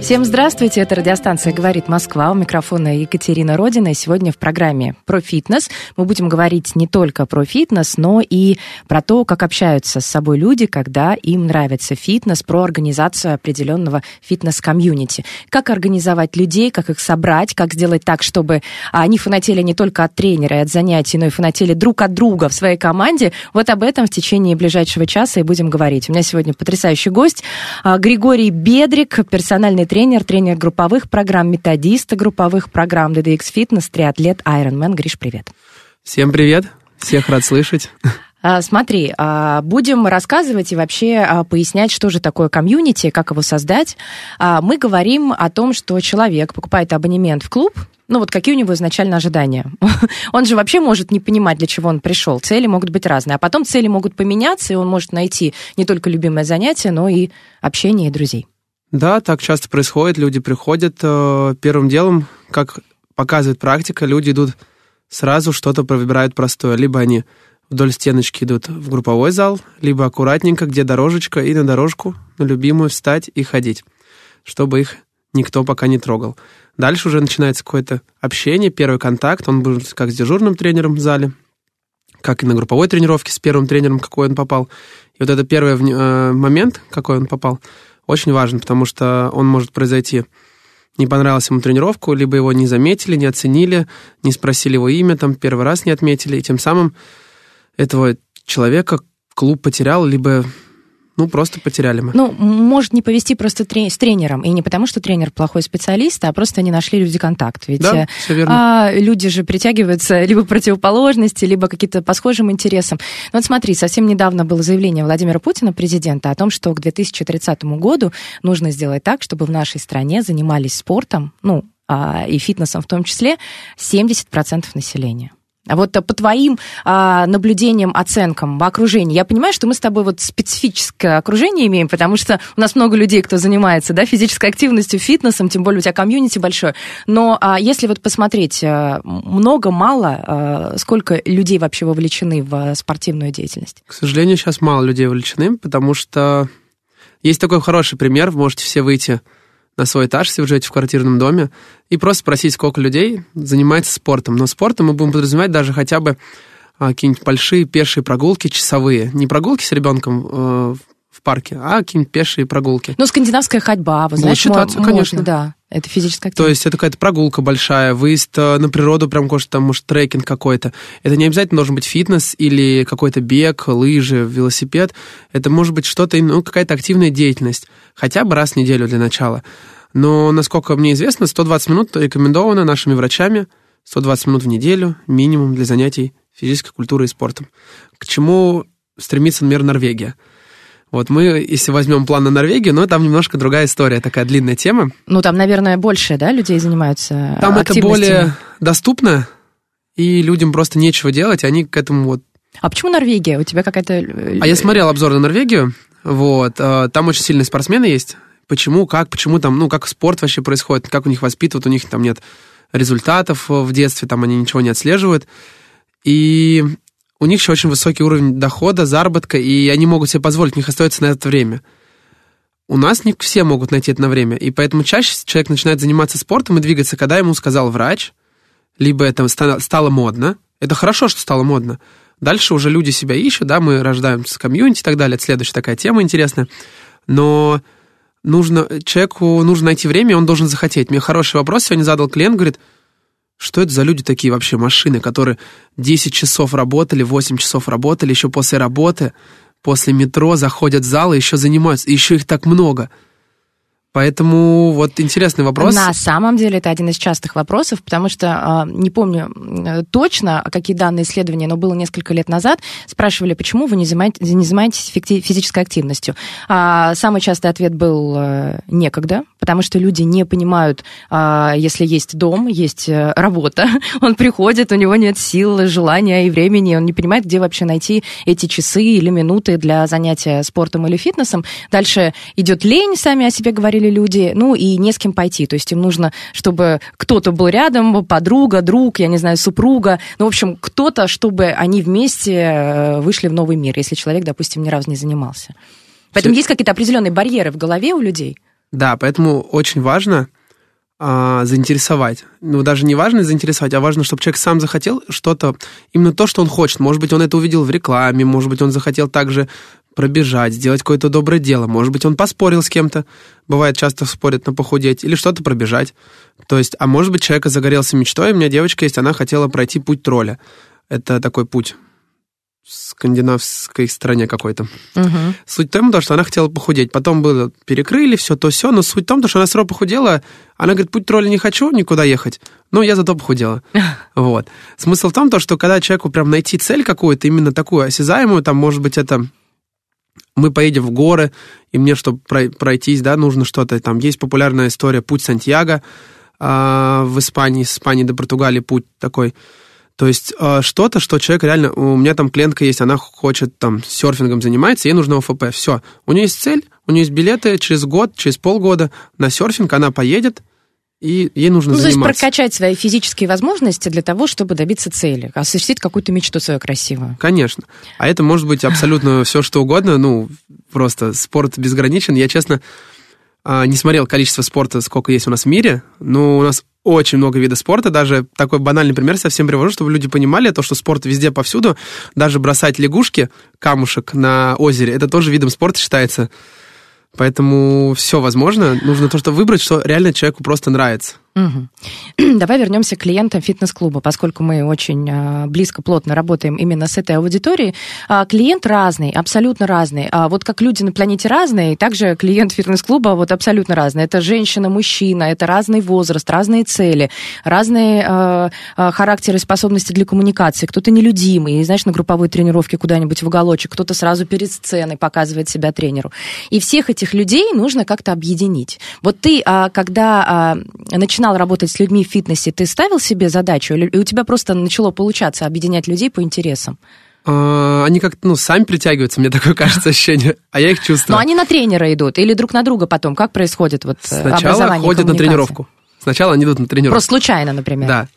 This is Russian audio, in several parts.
Всем здравствуйте, это радиостанция «Говорит Москва». У микрофона Екатерина Родина. Сегодня в программе про фитнес мы будем говорить не только про фитнес, но и про то, как общаются с собой люди, когда им нравится фитнес, про организацию определенного фитнес-комьюнити. Как организовать людей, как их собрать, как сделать так, чтобы они фанатели не только от тренера и от занятий, но и фанатели друг от друга в своей команде. Вот об этом в течение ближайшего часа и будем говорить. У меня сегодня потрясающий гость а, Григорий Бедрик, персональный тренер, тренер групповых программ, методист групповых программ DDX Fitness, триатлет Ironman. Гриш, привет. Всем привет. Всех рад слышать. А, смотри, а, будем рассказывать и вообще а, пояснять, что же такое комьюнити, как его создать. Мы говорим о том, что человек покупает абонемент в клуб, ну вот какие у него изначально ожидания. он же вообще может не понимать, для чего он пришел. Цели могут быть разные. А потом цели могут поменяться, и он может найти не только любимое занятие, но и общение и друзей. Да, так часто происходит. Люди приходят э, первым делом, как показывает практика, люди идут сразу что-то выбирают простое. Либо они вдоль стеночки идут в групповой зал, либо аккуратненько, где дорожечка, и на дорожку, на любимую встать и ходить, чтобы их никто пока не трогал. Дальше уже начинается какое-то общение, первый контакт, он будет как с дежурным тренером в зале, как и на групповой тренировке с первым тренером, какой он попал. И вот это первый э, момент, какой он попал, очень важен, потому что он может произойти. Не понравилась ему тренировку, либо его не заметили, не оценили, не спросили его имя, там первый раз не отметили, и тем самым этого человека клуб потерял, либо ну, просто потеряли мы. Ну, может не повести просто трени- с тренером. И не потому, что тренер плохой специалист, а просто не нашли люди контакт. Ведь да, все верно. А, люди же притягиваются либо противоположности, либо какие-то по схожим интересам. Но вот смотри, совсем недавно было заявление Владимира Путина, президента, о том, что к 2030 году нужно сделать так, чтобы в нашей стране занимались спортом, ну, а, и фитнесом в том числе, 70% населения. Вот э, по твоим а, наблюдениям, оценкам в окружении, я понимаю, что мы с тобой вот специфическое окружение имеем, потому что у нас много людей, кто занимается да, физической активностью, фитнесом, тем более у тебя комьюнити большое. Но а, если вот посмотреть, э, много, мало, а, сколько людей вообще вовлечены в спортивную деятельность? К сожалению, сейчас мало людей вовлечены, потому что есть такой хороший пример, можете все выйти на свой этаж, если вы живете в квартирном доме, и просто спросить, сколько людей занимается спортом. Но спортом мы будем подразумевать даже хотя бы а, какие-нибудь большие пешие прогулки часовые. Не прогулки с ребенком э, в парке, а какие-нибудь пешие прогулки. Ну, скандинавская ходьба, вы знаете, считаться, можно, конечно. да. Это физическая активность. То есть это какая-то прогулка большая, выезд э, на природу, прям может, там, может, трекинг какой-то. Это не обязательно должен быть фитнес или какой-то бег, лыжи, велосипед. Это может быть что-то, ну, какая-то активная деятельность. Хотя бы раз в неделю для начала. Но, насколько мне известно, 120 минут рекомендовано нашими врачами. 120 минут в неделю минимум для занятий физической культурой и спортом. К чему стремится, например, Норвегия. Вот мы, если возьмем план на Норвегию, но там немножко другая история, такая длинная тема. Ну, там, наверное, больше, да, людей занимаются Там это более доступно, и людям просто нечего делать, они к этому вот... А почему Норвегия? У тебя какая-то... Э, а я смотрел обзор на Норвегию, вот, э, там очень сильные спортсмены есть. Почему, как, почему там, ну, как спорт вообще происходит, как у них воспитывают, у них там нет результатов в детстве, там они ничего не отслеживают. И у них еще очень высокий уровень дохода, заработка, и они могут себе позволить, у них остается на это время. У нас не все могут найти это на время, и поэтому чаще человек начинает заниматься спортом и двигаться, когда ему сказал врач, либо это стало модно. Это хорошо, что стало модно. Дальше уже люди себя ищут, да, мы рождаемся с комьюнити и так далее. Это следующая такая тема интересная. Но нужно, человеку нужно найти время, он должен захотеть. Мне хороший вопрос сегодня задал клиент, говорит, что это за люди такие вообще, машины, которые 10 часов работали, 8 часов работали, еще после работы, после метро заходят в зал и еще занимаются, и еще их так много. Поэтому вот интересный вопрос. На самом деле это один из частых вопросов, потому что, а, не помню э, точно, какие данные исследования, но было несколько лет назад, спрашивали, почему вы не занимаетесь, не занимаетесь физической активностью. А самый частый ответ был э, некогда, потому что люди не понимают, а, если есть дом, есть э, работа, он приходит, у него нет сил, желания и времени, он не понимает, где вообще найти эти часы или минуты для занятия спортом или фитнесом. Дальше идет лень, сами о себе говорили люди, ну и не с кем пойти. То есть им нужно, чтобы кто-то был рядом, подруга, друг, я не знаю, супруга. Ну, в общем, кто-то, чтобы они вместе э, вышли в новый мир, если человек, допустим, ни разу не занимался. Поэтому Все... есть какие-то определенные барьеры в голове у людей. Да, поэтому очень важно а, заинтересовать. Ну, даже не важно заинтересовать, а важно, чтобы человек сам захотел что-то, именно то, что он хочет. Может быть, он это увидел в рекламе, может быть, он захотел также пробежать, сделать какое-то доброе дело. Может быть, он поспорил с кем-то. Бывает, часто спорят на похудеть. Или что-то пробежать. То есть, а может быть, человек загорелся мечтой. У меня девочка есть, она хотела пройти путь тролля. Это такой путь в скандинавской стране какой-то. Угу. Суть в том, что она хотела похудеть. Потом было перекрыли, все то все. Но суть в том, что она сразу похудела. Она говорит, путь тролля не хочу никуда ехать. Но я зато похудела. Вот. Смысл в том, что когда человеку прям найти цель какую-то, именно такую осязаемую, там, может быть, это мы поедем в горы, и мне, чтобы пройтись, да, нужно что-то. Там есть популярная история «Путь Сантьяго» э, в Испании, с Испании до Португалии путь такой. То есть э, что-то, что человек реально... У меня там клиентка есть, она хочет там серфингом занимается, ей нужно ОФП. Все. У нее есть цель, у нее есть билеты через год, через полгода на серфинг, она поедет, и ей нужно ну, заниматься. то есть прокачать свои физические возможности для того, чтобы добиться цели, осуществить какую-то мечту свою красивую. Конечно. А это может быть абсолютно все, что угодно. Ну, просто спорт безграничен. Я, честно, а, не смотрел количество спорта, сколько есть у нас в мире, но у нас очень много видов спорта. Даже такой банальный пример совсем привожу, чтобы люди понимали, то, что спорт везде повсюду. Даже бросать лягушки, камушек на озере, это тоже видом спорта считается. Поэтому все возможно. Нужно то, что выбрать, что реально человеку просто нравится. Угу. Давай вернемся к клиентам фитнес-клуба, поскольку мы очень а, близко, плотно работаем именно с этой аудиторией. А, клиент разный, абсолютно разный. А вот как люди на планете разные, также клиент фитнес-клуба вот абсолютно разный. Это женщина, мужчина, это разный возраст, разные цели, разные характеры способности для коммуникации. Кто-то нелюдимый, знаешь, на групповой тренировке куда-нибудь в уголочек, кто-то сразу перед сценой показывает себя тренеру. И всех этих людей нужно как-то объединить. Вот ты, когда начинал начинал работать с людьми в фитнесе, ты ставил себе задачу, или у тебя просто начало получаться объединять людей по интересам? А, они как-то, ну, сами притягиваются, мне такое кажется ощущение, а я их чувствую. Но они на тренера идут или друг на друга потом? Как происходит вот э, Сначала ходят на тренировку. Сначала они идут на тренировку. Просто случайно, например. Да.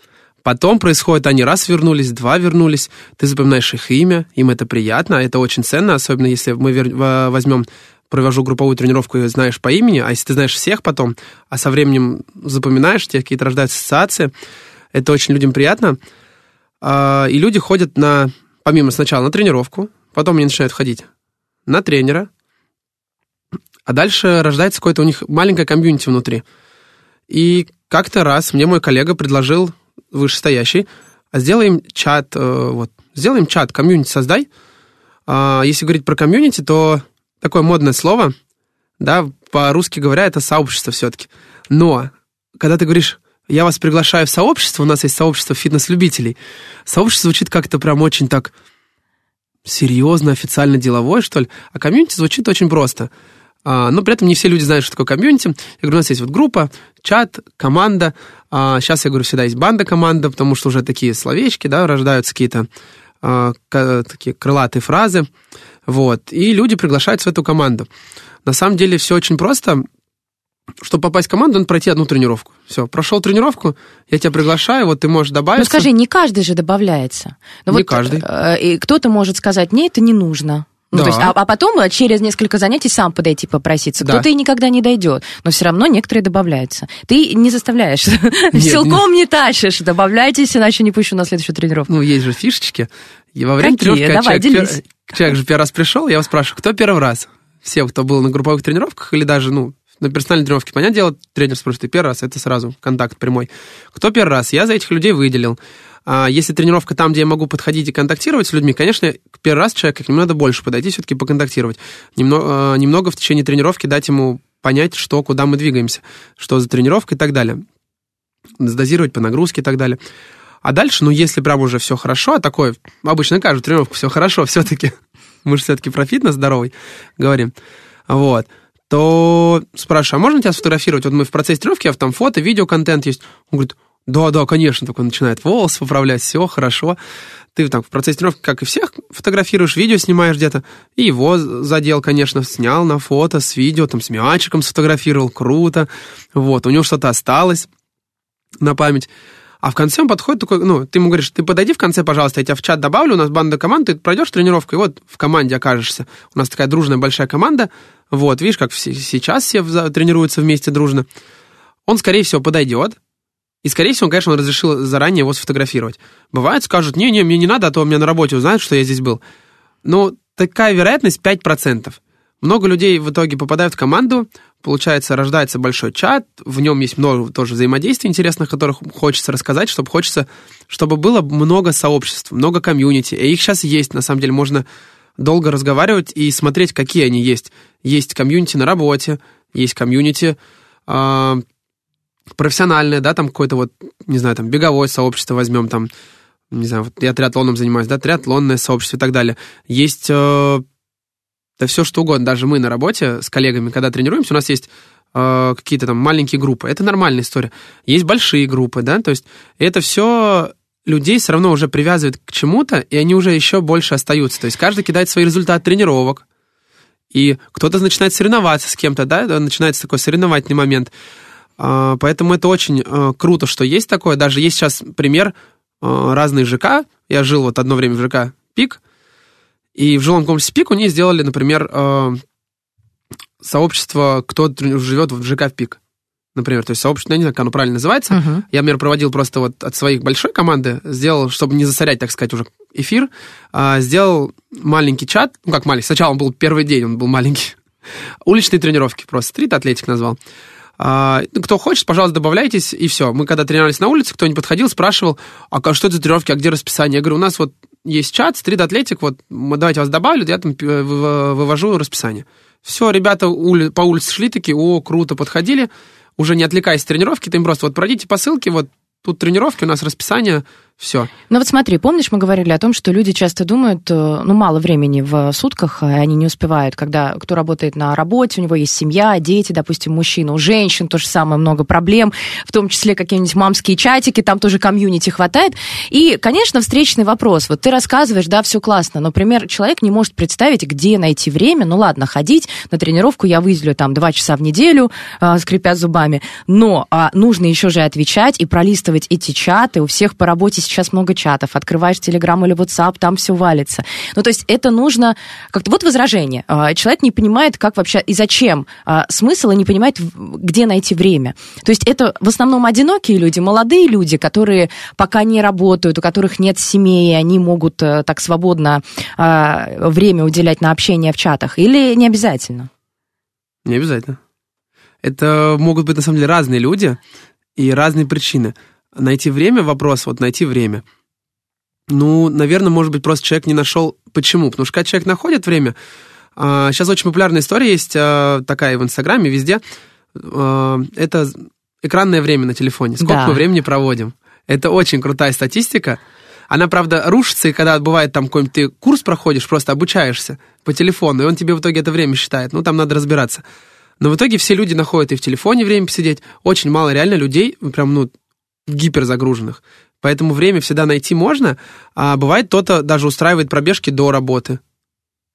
Потом происходит, они раз вернулись, два вернулись, ты запоминаешь их имя, им это приятно, это очень ценно, особенно если мы возьмем провожу групповую тренировку и знаешь по имени, а если ты знаешь всех потом, а со временем запоминаешь, тебе какие-то рождаются ассоциации, это очень людям приятно. А, и люди ходят на, помимо сначала на тренировку, потом они начинают ходить на тренера, а дальше рождается какое-то у них маленькое комьюнити внутри. И как-то раз мне мой коллега предложил, вышестоящий, а сделаем чат, э, вот, сделаем чат, комьюнити создай. А, если говорить про комьюнити, то такое модное слово, да, по-русски говоря, это сообщество все-таки. Но, когда ты говоришь, я вас приглашаю в сообщество, у нас есть сообщество фитнес-любителей, сообщество звучит как-то прям очень так серьезно, официально деловое, что ли, а комьюнити звучит очень просто. А, но при этом не все люди знают, что такое комьюнити. Я говорю, у нас есть вот группа, чат, команда. А, сейчас, я говорю, всегда есть банда-команда, потому что уже такие словечки, да, рождаются какие-то а, такие крылатые фразы. Вот. И люди приглашаются в эту команду. На самом деле все очень просто. Чтобы попасть в команду, надо пройти одну тренировку. Все, прошел тренировку, я тебя приглашаю, вот ты можешь добавить. Ну скажи, не каждый же добавляется. Но не вот, каждый. Э, и кто-то может сказать, нет, это не нужно. Ну, да. то есть, а, а потом э, через несколько занятий сам подойти попроситься. Да. Кто-то и никогда не дойдет, но все равно некоторые добавляются. Ты не заставляешь, нет, силком не тащишь, добавляйтесь, иначе не пущу на следующую тренировку. Ну, есть же фишечки. И во время Какие? тренировки Давай, человек, делись. Человек же первый раз пришел, я его спрашиваю, кто первый раз? Все, кто был на групповых тренировках или даже, ну, на персональной тренировке, понятное дело, тренер спрашивает, ты первый раз, это сразу контакт прямой. Кто первый раз? Я за этих людей выделил. А если тренировка там, где я могу подходить и контактировать с людьми, конечно, первый раз человек, к нему надо больше подойти, все-таки поконтактировать. Немного, а, немного в течение тренировки дать ему понять, что, куда мы двигаемся, что за тренировка и так далее. Сдозировать по нагрузке и так далее. А дальше, ну, если прям уже все хорошо, а такое, обычно каждую тренировку все хорошо все-таки, мы же все-таки про фитнес здоровый говорим, вот, то спрашиваю, а можно тебя сфотографировать? Вот мы в процессе тренировки, я там фото, видео, контент есть. Он говорит, да, да, конечно, только он начинает волосы поправлять, все хорошо. Ты там в процессе тренировки, как и всех, фотографируешь, видео снимаешь где-то. И его задел, конечно, снял на фото с видео, там с мячиком сфотографировал, круто. Вот, у него что-то осталось на память. А в конце он подходит такой, ну, ты ему говоришь, ты подойди в конце, пожалуйста, я тебя в чат добавлю, у нас банда команд, ты пройдешь тренировку, и вот в команде окажешься. У нас такая дружная большая команда, вот, видишь, как все, сейчас все тренируются вместе дружно. Он, скорее всего, подойдет, и, скорее всего, он, конечно, он разрешил заранее его сфотографировать. Бывает, скажут, не-не, мне не надо, а то у меня на работе узнают, что я здесь был. Но такая вероятность 5%. Много людей в итоге попадают в команду, получается, рождается большой чат, в нем есть много тоже взаимодействий интересных, которых хочется рассказать, чтобы хочется, чтобы было много сообществ, много комьюнити. И их сейчас есть, на самом деле, можно долго разговаривать и смотреть, какие они есть. Есть комьюнити на работе, есть комьюнити э, профессиональное, да, там какое-то вот, не знаю, там беговое сообщество возьмем, там, не знаю, вот я триатлоном занимаюсь, да, триатлонное сообщество и так далее. Есть э, да все что угодно. Даже мы на работе с коллегами, когда тренируемся, у нас есть э, какие-то там маленькие группы. Это нормальная история. Есть большие группы, да, то есть это все людей все равно уже привязывает к чему-то, и они уже еще больше остаются. То есть каждый кидает свои результаты тренировок, и кто-то начинает соревноваться с кем-то, да, начинается такой соревновательный момент. Э, поэтому это очень э, круто, что есть такое. Даже есть сейчас пример э, разные ЖК. Я жил вот одно время в ЖК «Пик», и в жилом комплексе «Пик» у них сделали, например, э, сообщество, кто живет в ЖК в «Пик». Например, то есть сообщество, я не знаю, как оно правильно называется. Uh-huh. Я, например, проводил просто вот от своих большой команды, сделал, чтобы не засорять, так сказать, уже эфир, а, сделал маленький чат, ну как маленький, сначала он был первый день, он был маленький, уличные тренировки просто, стрит атлетик назвал. А, ну, кто хочет, пожалуйста, добавляйтесь, и все. Мы когда тренировались на улице, кто-нибудь подходил, спрашивал, а что это за тренировки, а где расписание? Я говорю, у нас вот есть чат, стрит атлетик, вот давайте вас добавлю, я там э, вывожу расписание. Все, ребята по улице шли такие, о, круто, подходили, уже не отвлекаясь от тренировки, ты им просто вот пройдите по ссылке, вот тут тренировки, у нас расписание, все. Ну вот смотри, помнишь, мы говорили о том, что люди часто думают, э, ну, мало времени в сутках, и они не успевают, когда кто работает на работе, у него есть семья, дети, допустим, мужчина, у женщин то же самое, много проблем, в том числе какие-нибудь мамские чатики, там тоже комьюнити хватает. И, конечно, встречный вопрос. Вот ты рассказываешь, да, все классно, но, например, человек не может представить, где найти время, ну ладно, ходить на тренировку я выделю там два часа в неделю, э, скрипя зубами, но а, нужно еще же отвечать и пролистывать эти чаты, у всех по работе сейчас много чатов, открываешь Телеграм или WhatsApp, там все валится. Ну, то есть это нужно как-то... Вот возражение. А, человек не понимает, как вообще и зачем а, смысл, и не понимает, где найти время. То есть это в основном одинокие люди, молодые люди, которые пока не работают, у которых нет семьи, они могут э, так свободно а, время уделять на общение в чатах. Или не обязательно? Не обязательно. Это могут быть, на самом деле, разные люди и разные причины найти время, вопрос, вот найти время. Ну, наверное, может быть, просто человек не нашел. Почему? Потому что когда человек находит время, сейчас а, очень популярная история есть а, такая в Инстаграме, везде. А, это экранное время на телефоне. Сколько да. мы времени проводим? Это очень крутая статистика. Она, правда, рушится, и когда бывает там какой-нибудь ты курс проходишь, просто обучаешься по телефону, и он тебе в итоге это время считает. Ну, там надо разбираться. Но в итоге все люди находят и в телефоне время посидеть. Очень мало реально людей, прям, ну, гиперзагруженных. Поэтому время всегда найти можно, а бывает кто-то даже устраивает пробежки до работы.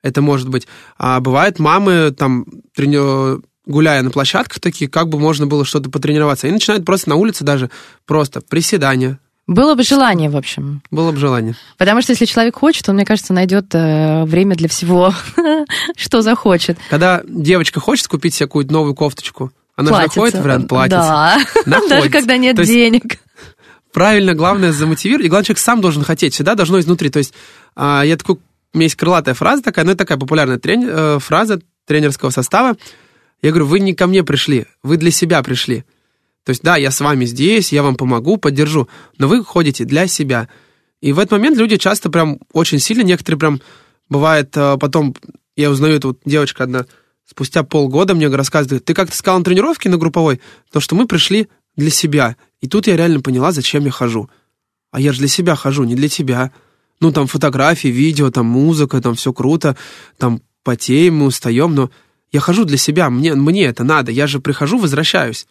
Это может быть. А бывает мамы там трени... гуляя на площадках такие, как бы можно было что-то потренироваться. И начинают просто на улице даже просто приседания, было бы желание, в общем. Было бы желание. Потому что если человек хочет, он, мне кажется, найдет э, время для всего, что захочет. Когда девочка хочет купить себе какую-то новую кофточку, она платится. же находит вариант платить. Да, даже когда нет есть, денег. Правильно, главное замотивировать. И главное, человек сам должен хотеть. Всегда должно изнутри. То есть а, я такой... У меня есть крылатая фраза такая, ну, это такая популярная трени, э, фраза тренерского состава. Я говорю, вы не ко мне пришли, вы для себя пришли. То есть, да, я с вами здесь, я вам помогу, поддержу, но вы ходите для себя. И в этот момент люди часто прям очень сильно, некоторые прям, бывает, э, потом, я узнаю, это вот девочка одна, спустя полгода мне рассказывают, ты как-то сказал на тренировке на групповой, то, что мы пришли для себя. И тут я реально поняла, зачем я хожу. А я же для себя хожу, не для тебя. Ну, там фотографии, видео, там музыка, там все круто, там потеем, мы устаем, но я хожу для себя, мне, мне это надо, я же прихожу, возвращаюсь.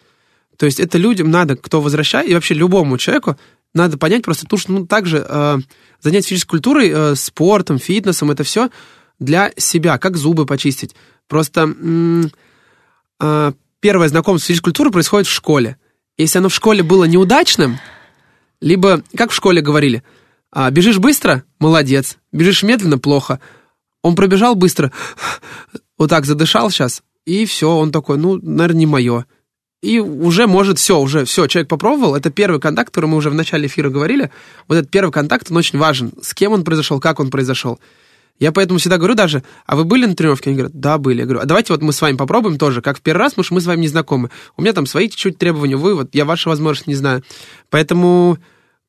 То есть это людям надо, кто возвращает, и вообще любому человеку надо понять просто, потому что ну, также э, занять физической культурой, э, спортом, фитнесом, это все для себя, как зубы почистить. Просто э, первое знакомство с физической культурой происходит в школе. Если оно в школе было неудачным, либо, как в школе говорили, а, бежишь быстро – молодец, бежишь медленно – плохо. Он пробежал быстро, вот так задышал сейчас, и все, он такой, ну, наверное, не мое. И уже может все, уже все, человек попробовал. Это первый контакт, который мы уже в начале эфира говорили. Вот этот первый контакт, он очень важен. С кем он произошел, как он произошел. Я поэтому всегда говорю даже, а вы были на тренировке? Они говорят, да, были. Я говорю, а давайте вот мы с вами попробуем тоже, как в первый раз, потому что мы с вами не знакомы. У меня там свои чуть-чуть требования, вы вот, я ваши возможности не знаю. Поэтому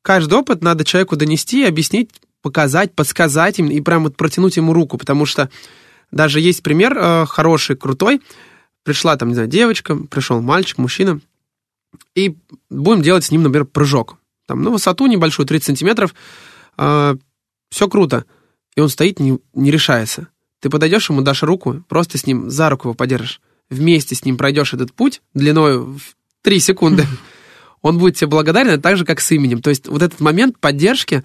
каждый опыт надо человеку донести, объяснить, показать, подсказать им и прям вот протянуть ему руку, потому что даже есть пример э, хороший, крутой, пришла там, не знаю, девочка, пришел мальчик, мужчина, и будем делать с ним, например, прыжок. Там, на высоту небольшую, 30 сантиметров, э, все круто. И он стоит, не, не решается. Ты подойдешь ему, дашь руку, просто с ним за руку его подержишь. Вместе с ним пройдешь этот путь длиной в 3 секунды. Он будет тебе благодарен так же, как с именем. То есть вот этот момент поддержки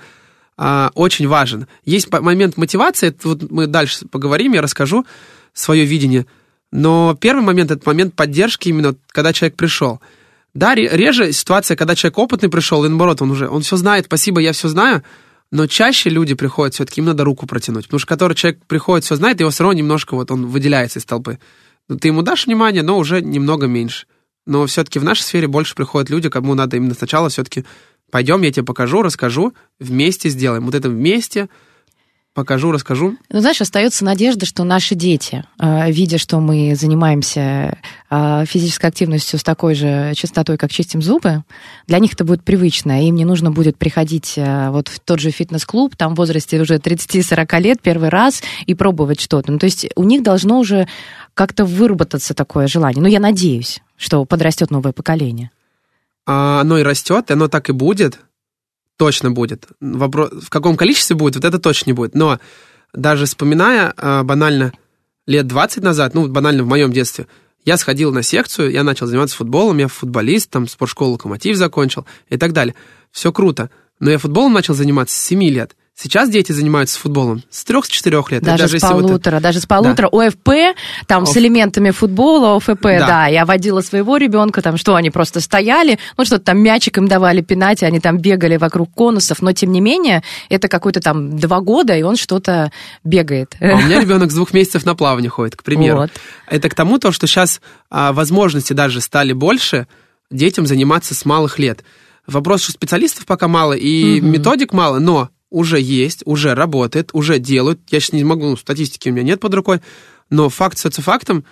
а, очень важен. Есть момент мотивации, вот мы дальше поговорим, я расскажу свое видение – но первый момент — это момент поддержки именно, когда человек пришел. Да, реже ситуация, когда человек опытный пришел, и наоборот, он уже, он все знает, спасибо, я все знаю, но чаще люди приходят все-таки, им надо руку протянуть, потому что который человек приходит, все знает, его все равно немножко вот он выделяется из толпы. Ну, ты ему дашь внимание, но уже немного меньше. Но все-таки в нашей сфере больше приходят люди, кому надо именно сначала все-таки пойдем, я тебе покажу, расскажу, вместе сделаем. Вот это вместе — покажу, расскажу. Ну, знаешь, остается надежда, что наши дети, а, видя, что мы занимаемся а, физической активностью с такой же частотой, как чистим зубы, для них это будет привычно, им не нужно будет приходить а, вот в тот же фитнес-клуб, там в возрасте уже 30-40 лет первый раз и пробовать что-то. Ну, то есть у них должно уже как-то выработаться такое желание. Ну, я надеюсь, что подрастет новое поколение. А, оно и растет, и оно так и будет точно будет. Вопрос, в каком количестве будет, вот это точно не будет. Но даже вспоминая э, банально лет 20 назад, ну, банально в моем детстве, я сходил на секцию, я начал заниматься футболом, я футболист, там, спортшколу «Локомотив» закончил и так далее. Все круто. Но я футболом начал заниматься с 7 лет. Сейчас дети занимаются футболом с трех-четырех лет. Даже, даже с полутора, вот... даже с полутора. Да. ОФП, там Оф... с элементами футбола, ОФП, да. да. Я водила своего ребенка, там что, они просто стояли, ну что-то там мячик им давали пинать, они там бегали вокруг конусов, но тем не менее, это какой-то там два года, и он что-то бегает. А у меня ребенок с двух месяцев на плавание ходит, к примеру. Вот. Это к тому, то, что сейчас а, возможности даже стали больше детям заниматься с малых лет. Вопрос, что специалистов пока мало и угу. методик мало, но уже есть, уже работает, уже делают. Я сейчас не могу, ну, статистики у меня нет под рукой, но факт остается фактом,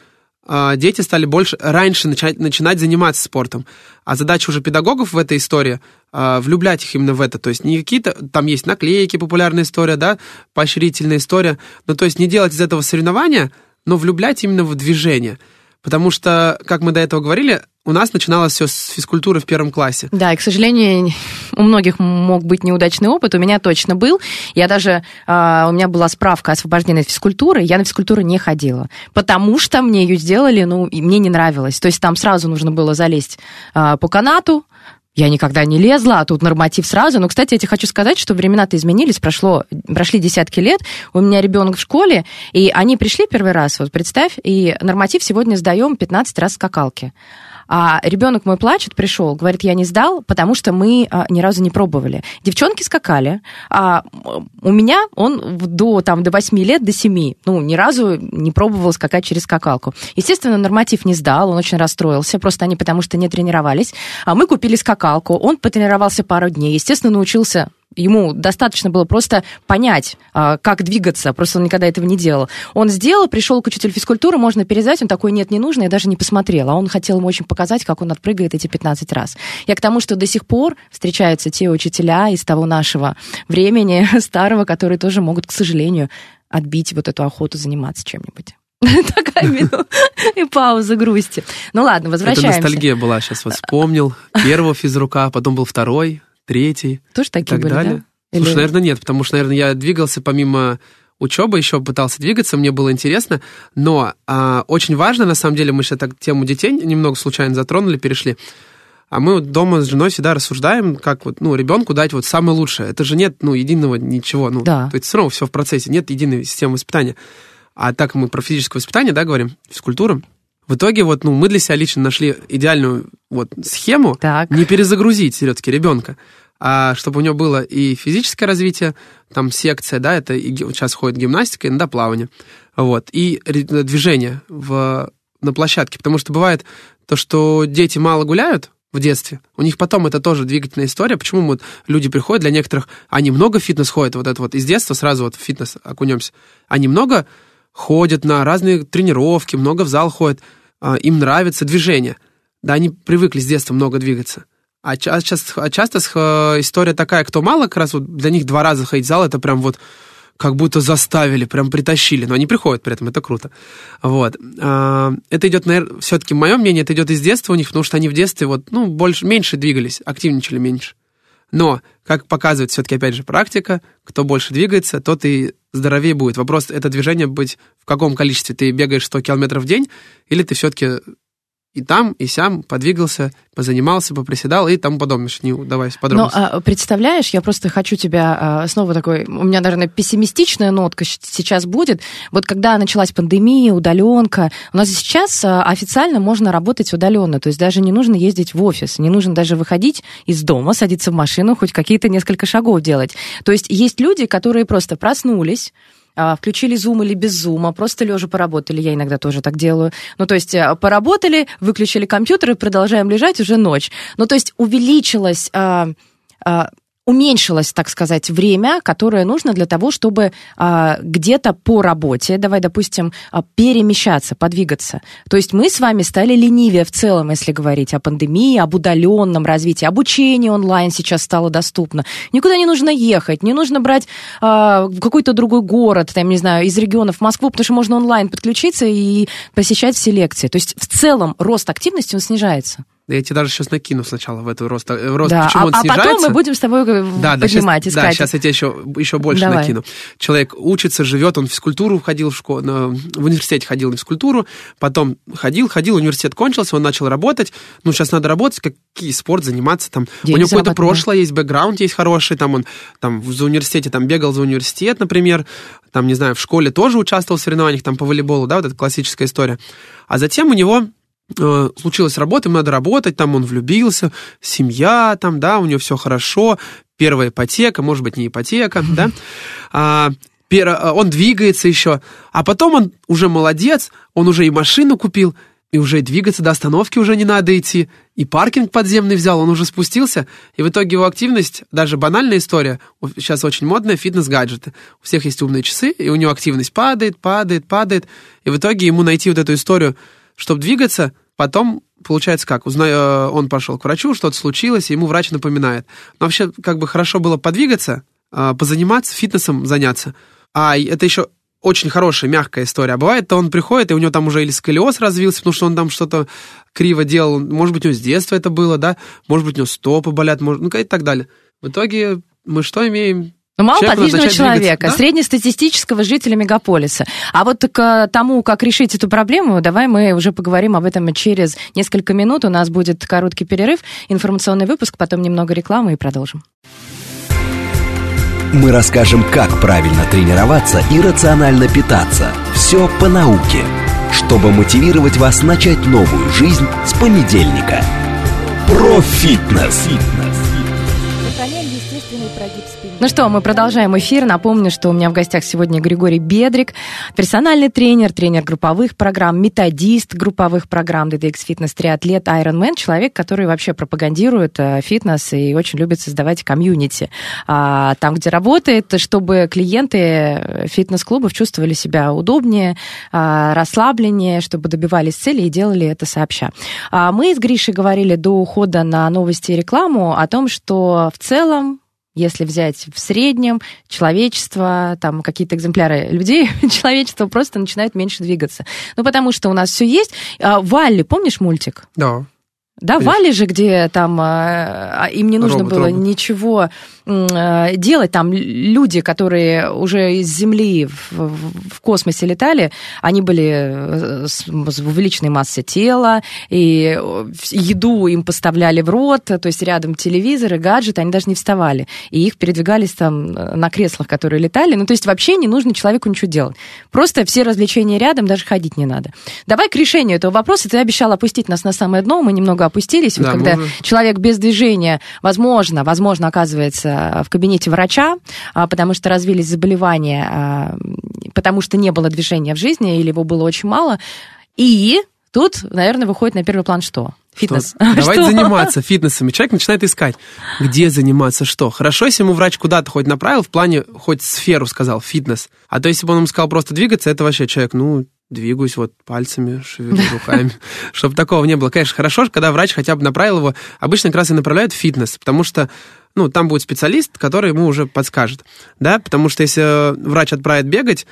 а, дети стали больше раньше начать, начинать заниматься спортом. А задача уже педагогов в этой истории а, влюблять их именно в это. То есть не какие-то, там есть наклейки, популярная история, да, поощрительная история. Ну, то есть не делать из этого соревнования, но влюблять именно в движение. Потому что, как мы до этого говорили, у нас начиналось все с физкультуры в первом классе. Да, и, к сожалению, у многих мог быть неудачный опыт, у меня точно был. Я даже, а, у меня была справка освобождения от физкультуры, я на физкультуру не ходила, потому что мне ее сделали, ну, и мне не нравилось. То есть там сразу нужно было залезть а, по канату, я никогда не лезла, а тут норматив сразу. Но, кстати, я тебе хочу сказать, что времена-то изменились, прошло, прошли десятки лет. У меня ребенок в школе, и они пришли первый раз, вот представь, и норматив сегодня сдаем 15 раз скакалки. А ребенок мой плачет, пришел, говорит, я не сдал, потому что мы а, ни разу не пробовали. Девчонки скакали, а у меня он до, там, до 8 лет, до 7, ну, ни разу не пробовал скакать через скакалку. Естественно, норматив не сдал, он очень расстроился, просто они потому что не тренировались. А мы купили скакалку, он потренировался пару дней, естественно, научился ему достаточно было просто понять, а, как двигаться, просто он никогда этого не делал. Он сделал, пришел к учителю физкультуры, можно пересдать, он такой, нет, не нужно, я даже не посмотрела. А он хотел ему очень показать, как он отпрыгает эти 15 раз. Я к тому, что до сих пор встречаются те учителя из того нашего времени, старого, которые тоже могут, к сожалению, отбить вот эту охоту заниматься чем-нибудь. Такая минута и пауза грусти. Ну ладно, Это возвращаемся. ностальгия была, сейчас вот вспомнил. Первого физрука, потом был второй, третий Тоже и такие так были, далее. да? Слушай, Или- наверное, нет, потому что, наверное, я двигался помимо учебы, еще пытался двигаться, мне было интересно, но а, очень важно, на самом деле, мы сейчас так тему детей немного случайно затронули, перешли, а мы вот дома с женой всегда рассуждаем, как вот, ну, ребенку дать вот самое лучшее. Это же нет, ну, единого ничего, ну, Да. то есть все равно все в процессе, нет единой системы воспитания. А так мы про физическое воспитание, да, говорим, физкультуру. В итоге вот, ну, мы для себя лично нашли идеальную вот схему, Так. не перезагрузить все-таки ребенка, а чтобы у него было и физическое развитие, там секция, да, это и, сейчас ходит гимнастика, иногда плавание, вот, и ре- движение в, на площадке, потому что бывает то, что дети мало гуляют в детстве, у них потом это тоже двигательная история, почему вот люди приходят, для некоторых, они много в фитнес ходят, вот это вот из детства сразу вот в фитнес окунемся, они много ходят на разные тренировки, много в зал ходят, а, им нравится движение, да, они привыкли с детства много двигаться. А, а часто, а часто э, история такая, кто мало, как раз вот для них два раза ходить в зал, это прям вот как будто заставили, прям притащили. Но они приходят при этом, это круто. Вот. Это идет, наверное, все-таки мое мнение, это идет из детства у них, потому что они в детстве вот, ну, больше, меньше двигались, активничали меньше. Но, как показывает все-таки, опять же, практика, кто больше двигается, тот и здоровее будет. Вопрос, это движение быть в каком количестве? Ты бегаешь 100 километров в день, или ты все-таки и там, и сям подвигался, позанимался, поприседал и тому подобное. Не давай Ну, подробности. а, представляешь, я просто хочу тебя а, снова такой, у меня, наверное, пессимистичная нотка сейчас будет. Вот когда началась пандемия, удаленка, у нас сейчас а, официально можно работать удаленно, то есть даже не нужно ездить в офис, не нужно даже выходить из дома, садиться в машину, хоть какие-то несколько шагов делать. То есть есть люди, которые просто проснулись, включили зум или без зума, просто лежа поработали, я иногда тоже так делаю. Ну, то есть а, поработали, выключили компьютер и продолжаем лежать уже ночь. Ну, то есть увеличилось... уменьшилось, так сказать, время, которое нужно для того, чтобы а, где-то по работе, давай, допустим, а, перемещаться, подвигаться. То есть мы с вами стали ленивее в целом, если говорить о пандемии, об удаленном развитии. Обучение онлайн сейчас стало доступно. Никуда не нужно ехать, не нужно брать а, в какой-то другой город, там, не знаю, из регионов Москву, потому что можно онлайн подключиться и посещать все лекции. То есть в целом рост активности, он снижается. Да Я тебе даже сейчас накину сначала в эту рост. э, рост да, почему а, он а потом мы будем с тобой э, да, да, поднимать, сейчас, искать. Да, сейчас я тебе еще, еще больше Давай. накину. Человек учится, живет, он в физкультуру ходил, в, школу, в университете ходил на физкультуру, потом ходил, ходил, университет кончился, он начал работать. Ну, сейчас надо работать, какие спорт заниматься там. Деньги У него какое-то прошлое есть, бэкграунд есть хороший, там он там в за университете там бегал за университет, например, там, не знаю, в школе тоже участвовал в соревнованиях там по волейболу, да, вот эта классическая история. А затем у него случилась работа, ему надо работать, там он влюбился, семья, там, да, у него все хорошо, первая ипотека, может быть, не ипотека, да, а, а, он двигается еще, а потом он уже молодец, он уже и машину купил, и уже двигаться до остановки уже не надо идти, и паркинг подземный взял, он уже спустился, и в итоге его активность, даже банальная история, сейчас очень модная, фитнес-гаджеты. У всех есть умные часы, и у него активность падает, падает, падает, и в итоге ему найти вот эту историю, чтобы двигаться, потом получается как? Узна... э, Он пошел к врачу, что-то случилось, и ему врач напоминает. Но вообще, как бы хорошо было подвигаться, э, позаниматься, фитнесом заняться. А это еще очень хорошая, мягкая история. А бывает, то он приходит, и у него там уже или сколиоз развился, потому что он там что-то криво делал. Может быть, у него с детства это было, да? Может быть, у него стопы болят, может... ну и так далее. В итоге мы что имеем? Ну, мало Человеку надо подвижного начать человека, двигаться, да? среднестатистического жителя мегаполиса. А вот к тому, как решить эту проблему, давай мы уже поговорим об этом через несколько минут. У нас будет короткий перерыв, информационный выпуск, потом немного рекламы и продолжим. Мы расскажем, как правильно тренироваться и рационально питаться. Все по науке, чтобы мотивировать вас начать новую жизнь с понедельника. Про фитнес. Ну что, мы продолжаем эфир. Напомню, что у меня в гостях сегодня Григорий Бедрик, персональный тренер, тренер групповых программ, методист групповых программ DDX Fitness, триатлет, Ironman, человек, который вообще пропагандирует э, фитнес и очень любит создавать комьюнити а, там, где работает, чтобы клиенты э, фитнес-клубов чувствовали себя удобнее, а, расслабленнее, чтобы добивались цели и делали это сообща. А Мы с Гришей говорили до ухода на новости и рекламу о том, что в целом если взять в среднем человечество, там какие-то экземпляры людей, человечество просто начинает меньше двигаться. Ну, потому что у нас все есть. А, Валли, помнишь мультик? Да. Да, Вали же, где там а, им не нужно Робот, было робот. ничего а, делать. Там люди, которые уже из Земли в, в- космосе летали, они были э, с, с увеличенной массой тела, и э, еду им поставляли в рот, то есть рядом телевизоры, гаджеты, они даже не вставали. И их передвигались там э, на креслах, которые летали. Ну, то есть вообще не нужно человеку ничего делать. Просто все развлечения рядом, даже ходить не надо. Давай к решению этого вопроса. Ты обещал опустить нас на самое дно, мы немного опустились. Вот Да, когда мы уже- человек без движения, возможно, возможно, оказывается в кабинете врача, а, потому что развились заболевания, а, потому что не было движения в жизни или его было очень мало. И тут, наверное, выходит на первый план что? Фитнес. Что? Давайте Что? заниматься фитнесом. И человек начинает искать, где заниматься, что. Хорошо, если ему врач куда-то хоть направил, в плане хоть сферу сказал, фитнес. А то если бы он ему сказал просто двигаться, это вообще человек, ну, двигаюсь вот пальцами, шевелю руками. Чтобы такого не было. Конечно, хорошо, когда врач хотя бы направил его. Обычно как раз и направляют в фитнес, потому что ну, там будет специалист, который ему уже подскажет. Да, потому что если э, врач отправит бегать,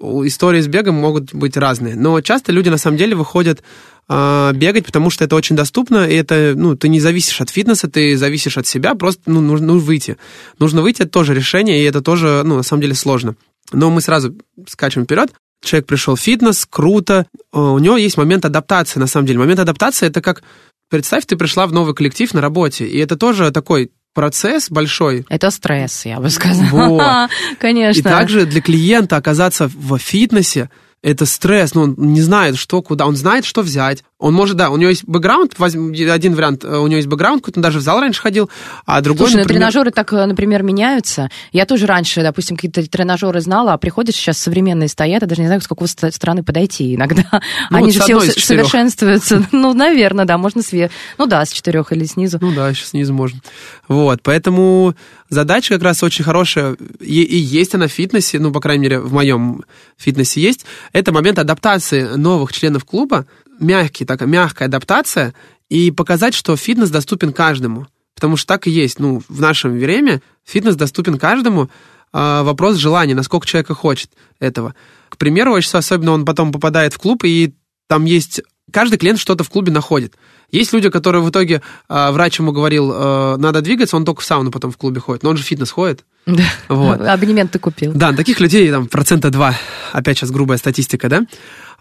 истории с бегом могут быть разные. Но часто люди на самом деле выходят а, бегать, потому что это очень доступно, и это, ну, ты не зависишь от фитнеса, ты зависишь от себя, просто, ну, нужно, нужно выйти. Нужно выйти, это тоже решение, и это тоже, ну, на самом деле сложно. Но мы сразу скачем вперед. Человек пришел в фитнес, круто. Э, У него есть момент адаптации, на самом деле. Момент адаптации это как, представь, ты пришла в новый коллектив на работе, и это тоже такой процесс большой, Это стресс, я бы сказала. Вот. Конечно. и также для клиента оказаться в фитнесе это стресс, ну, он не знает, что, куда, он знает, что взять. Он может, да, у него есть бэкграунд, возьм- один вариант, э, у него есть бэкграунд, какой-то, он даже в зал раньше ходил, а другой, Слушай, ну, например, тренажеры так, э, например, меняются. Я тоже раньше, допустим, какие-то тренажеры знала, а приходишь сейчас современные стоят, я даже не знаю, с какой ст- стороны подойти иногда. Ну, Они вот же все совершенствуются. Ну, наверное, да, можно све... Ну да, с четырех или снизу. Ну да, еще снизу можно. Вот, поэтому задача как раз очень хорошая, и, и есть она в фитнесе, ну, по крайней мере, в моем фитнесе есть, это момент адаптации новых членов клуба, мягкий, такая мягкая адаптация, и показать, что фитнес доступен каждому. Потому что так и есть. Ну, в нашем время фитнес доступен каждому. А, вопрос желания, насколько человек хочет этого. К примеру, очень особенно он потом попадает в клуб, и там есть... Каждый клиент что-то в клубе находит. Есть люди, которые в итоге а, врач ему говорил, э, надо двигаться, он только в сауну потом в клубе ходит. Но он же в фитнес ходит. Да. Вот. Абонемент ты купил. Да, таких людей там процента 2. Опять сейчас грубая статистика, да?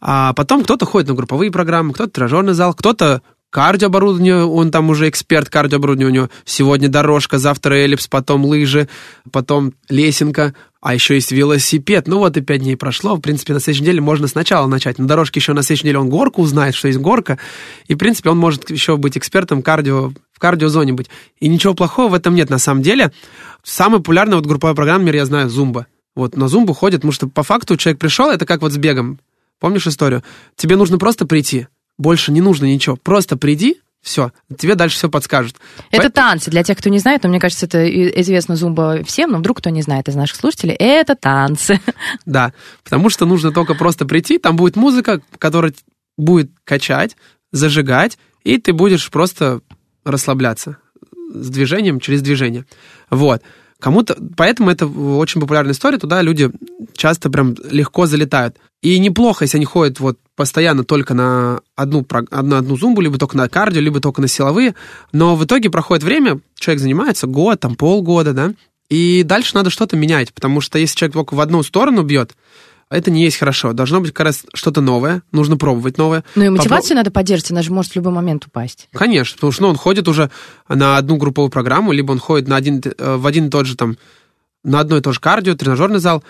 А потом кто-то ходит на групповые программы, кто-то тренажерный зал, кто-то кардиооборудование, он там уже эксперт кардиооборудования, у него сегодня дорожка, завтра эллипс, потом лыжи, потом лесенка, а еще есть велосипед. Ну вот и пять дней прошло, в принципе, на следующей неделе можно сначала начать. На дорожке еще на следующей неделе он горку узнает, что есть горка, и, в принципе, он может еще быть экспертом кардио, в кардиозоне быть. И ничего плохого в этом нет, на самом деле. Самая популярная вот групповая программа, я знаю, Зумба. Вот на Зумбу ходит, потому что по факту человек пришел, это как вот с бегом. Помнишь историю? Тебе нужно просто прийти. Больше не нужно ничего. Просто приди, все, тебе дальше все подскажут. Это Поэтому- танцы. Для тех, кто не знает, но мне кажется, это известно зумба всем, но вдруг кто не знает из наших слушателей, это танцы. Да, потому что нужно только просто прийти, там будет музыка, которая будет качать, зажигать, и ты будешь просто расслабляться с движением через движение. Вот. Кому-то, поэтому это очень популярная история, туда люди часто прям легко залетают. И неплохо, если они ходят вот постоянно только на одну, одну, одну зумбу, либо только на кардио, либо только на силовые, но в итоге проходит время, человек занимается год, там полгода, да, и дальше надо что-то менять, потому что если человек только в одну сторону бьет, это не есть хорошо. Должно быть как раз что-то новое, нужно пробовать новое. Ну и Попро- мотивацию надо поддерживать, она же может в любой момент упасть. Конечно, потому что ну, он ходит уже на одну групповую программу, либо он ходит на один, э, в один и тот же там, на одно и то же кардио, тренажерный зал,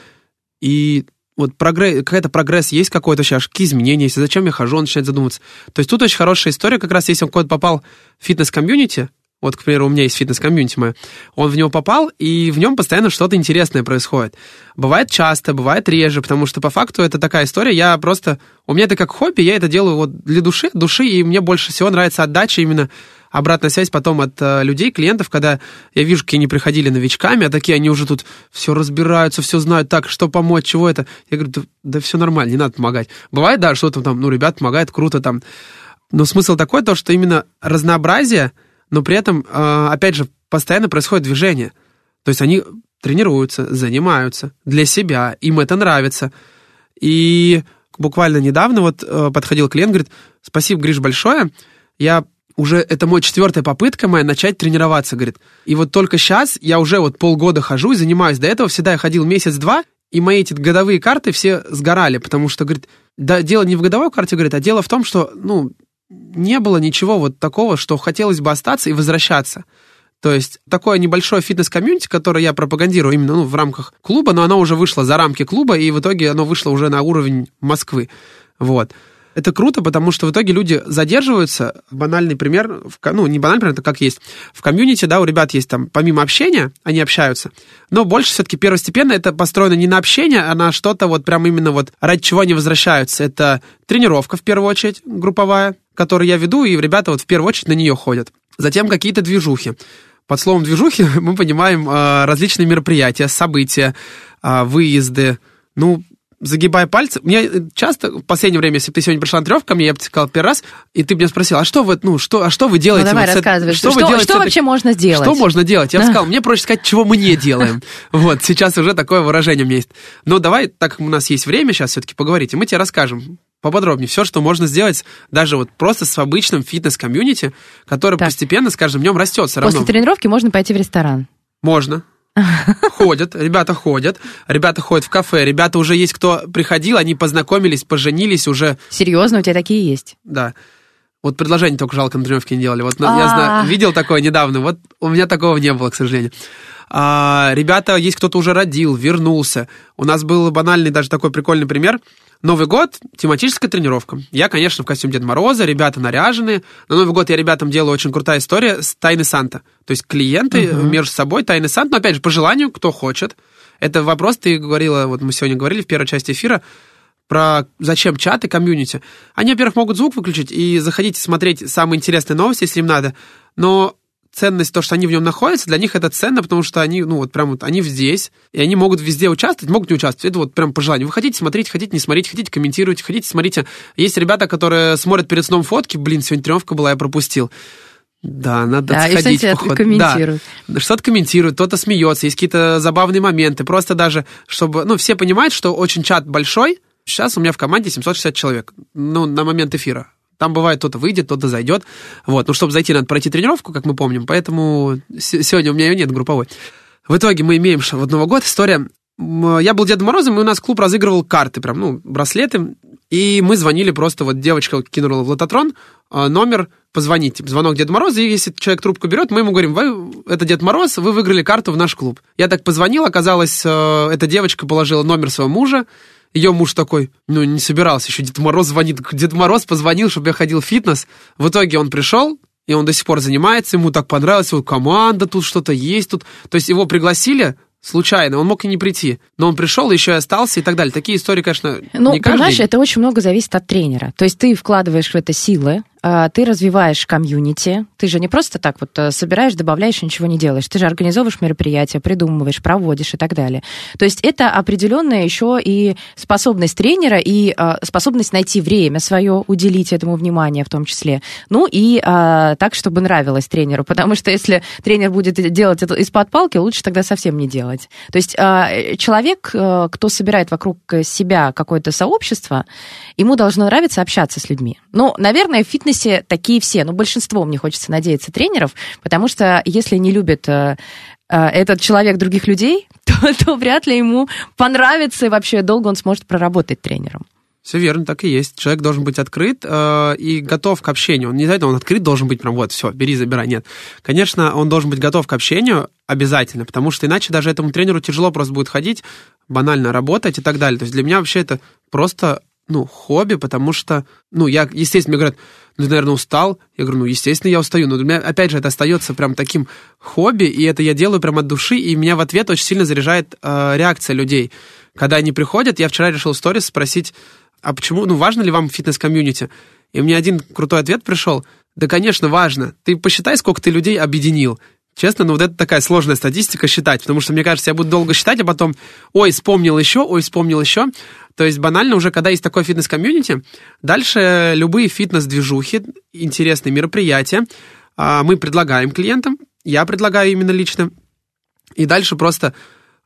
и вот прогресс, какая-то прогресс есть какой-то сейчас, какие изменения есть, зачем я хожу, он начинает задумываться. То есть тут очень хорошая история, как раз если он куда-то попал в фитнес-комьюнити, вот, к примеру, у меня есть фитнес-комьюнити мое, он в него попал, и в нем постоянно что-то интересное происходит. Бывает часто, бывает реже, потому что по факту это такая история, я просто, у меня это как хобби, я это делаю вот для души, души, и мне больше всего нравится отдача именно обратная связь потом от э, людей, клиентов, когда я вижу, какие они приходили новичками, а такие они уже тут все разбираются, все знают, так, что помочь, чего это. Я говорю, да, да все нормально, не надо помогать. Бывает, да, что-то там, ну, ребят помогают, круто там. Но смысл такой, то, что именно разнообразие, но при этом, э, опять же, постоянно происходит движение. То есть они тренируются, занимаются для себя, им это нравится. И буквально недавно вот э, подходил клиент, говорит, спасибо, Гриш, большое, я уже, это мой четвертая попытка моя начать тренироваться, говорит. И вот только сейчас я уже вот полгода хожу и занимаюсь. До этого всегда я ходил месяц-два, и мои эти годовые карты все сгорали, потому что, говорит, да, дело не в годовой карте, говорит, а дело в том, что, ну, не было ничего вот такого, что хотелось бы остаться и возвращаться. То есть такое небольшое фитнес-комьюнити, которое я пропагандирую именно ну, в рамках клуба, но оно уже вышло за рамки клуба, и в итоге оно вышло уже на уровень Москвы. Вот. Это круто, потому что в итоге люди задерживаются. Банальный пример, ну, не банальный пример, это как есть. В комьюнити, да, у ребят есть там, помимо общения, они общаются, но больше все-таки первостепенно это построено не на общение, а на что-то вот прям именно вот ради чего они возвращаются. Это тренировка, в первую очередь, групповая, которую я веду, и ребята вот в первую очередь на нее ходят. Затем какие-то движухи. Под словом движухи мы понимаем э, различные мероприятия, события, э, выезды. Ну, загибая пальцы. Мне часто в последнее время, если бы ты сегодня пришла на тренировку ко мне, я бы сказал первый раз, и ты мне спросил, а что вы, ну, что, а что вы делаете? Ну, давай вот рассказывай, что, что, вы делаете что этой- вообще можно сделать? Что можно делать? Я бы сказал, мне проще сказать, чего мы не делаем. Вот, сейчас уже такое выражение у меня есть. Но давай, так как у нас есть время сейчас все-таки поговорить, и мы тебе расскажем поподробнее все, что можно сделать даже вот просто с обычным фитнес-комьюнити, который Так. постепенно с каждым днем растет равно. После тренировки можно пойти в ресторан. Можно. Ходят, ребята ходят, ребята ходят в кафе, ребята уже есть, кто приходил, они познакомились, поженились уже, Серьезно, у тебя такие есть? да. Вот предложение только жалко на тренировке не делали. Вот ну, я А. знаю, видел такое недавно, вот у меня такого не было, к сожалению. А, ребята, есть кто-то уже родил, вернулся. У нас был банальный даже такой прикольный пример. Новый год, тематическая тренировка. Я, конечно, в костюме Деда Мороза, ребята наряженные. На Новый год я ребятам делаю очень крутая история с Тайны Санта. То есть клиенты между собой Тайны Санта, но опять же, по желанию, кто хочет. Это вопрос, ты говорила, вот мы сегодня говорили в первой части эфира, про зачем чаты, комьюнити. Они, во-первых, могут звук выключить и заходить смотреть самые интересные новости, если им надо. Но ценность, то, что они в нем находятся, для них это ценно, потому что они, ну, вот прям вот они здесь, и они могут везде участвовать, могут не участвовать. Это вот прям по желанию. Вы хотите смотреть, хотите не смотреть, хотите комментировать, хотите смотрите. Есть ребята, которые смотрят перед сном фотки, блин, сегодня тренировка была, я пропустил. Да, надо Да, и сходить. что-то походу. комментируют. Да, что-то комментируют, кто-то смеется, есть какие-то забавные моменты. Просто даже, чтобы, ну, все понимают, что очень чат большой. Сейчас у меня в команде 760 человек, ну, на момент эфира. Там бывает, кто-то выйдет, кто-то зайдет. Вот, ну, чтобы зайти, надо пройти тренировку, как мы помним, поэтому сегодня у меня ее нет групповой. В итоге мы имеем, вот Новый год, история. Я был Дедом Морозом, и у нас клуб разыгрывал карты, прям, ну, браслеты. И мы звонили просто, вот девочка кинула в лототрон а, номер, позвонить, типа, звонок Деда Мороза, и если человек трубку берет, мы ему говорим, вы, это Дед Мороз, вы выиграли карту в наш клуб. Я так позвонил, оказалось, э, эта девочка положила номер своего мужа, ее муж такой, ну, не собирался, еще Дед Мороз звонит. Дед Мороз позвонил, чтобы я ходил в фитнес. В итоге он пришел, и он до сих пор занимается, ему так понравилось, его команда тут что-то есть тут. То есть его пригласили случайно, он мог и не прийти, но он пришел, еще и остался и так далее. Такие истории, конечно, Ну, не каждый понимаешь, это очень много зависит от тренера. То есть ты вкладываешь в это силы, ты развиваешь комьюнити. Ты же не просто так вот э, собираешь, добавляешь ничего не делаешь. Ты же организовываешь мероприятия, придумываешь, проводишь и так далее. То есть это определенная еще и способность тренера и а, способность найти время свое, уделить этому внимание в том числе. Ну и а, так, чтобы нравилось тренеру. Потому что если тренер будет делать это из-под палки, лучше тогда совсем не делать. То есть а, человек, э, кто собирает вокруг себя какое-то сообщество, ему должно нравиться общаться с людьми. Ну, наверное, в фитнесе такие все, ну, большинство, мне хочется надеяться, тренеров, потому что если не любит э, э, этот человек других людей, то, то вряд ли ему понравится и вообще долго он сможет проработать тренером. Все верно, так и есть. Человек должен быть открыт э, и готов к общению. Он не знает, он открыт должен быть прям вот, все, бери, забирай. Нет. Конечно, он должен быть готов к общению обязательно, потому что иначе даже этому тренеру тяжело просто будет ходить, банально работать и так далее. То есть для меня вообще это просто ну, хобби, потому что, ну, я, естественно, мне говорят, ну, ты, наверное, устал. Я говорю, ну, естественно, я устаю. Но для меня, опять же, это остается прям таким хобби, и это я делаю прям от души, и меня в ответ очень сильно заряжает э, реакция людей. Когда они приходят, я вчера решил в сторис спросить, а почему, ну, важно ли вам фитнес-комьюнити? И мне один крутой ответ пришел, да, конечно, важно. Ты посчитай, сколько ты людей объединил. Честно, ну вот это такая сложная статистика считать, потому что, мне кажется, я буду долго считать, а потом, ой, вспомнил еще, ой, вспомнил еще. То есть банально уже, когда есть такой фитнес-комьюнити, дальше любые фитнес-движухи, интересные мероприятия а, мы предлагаем клиентам, я предлагаю именно лично, И дальше просто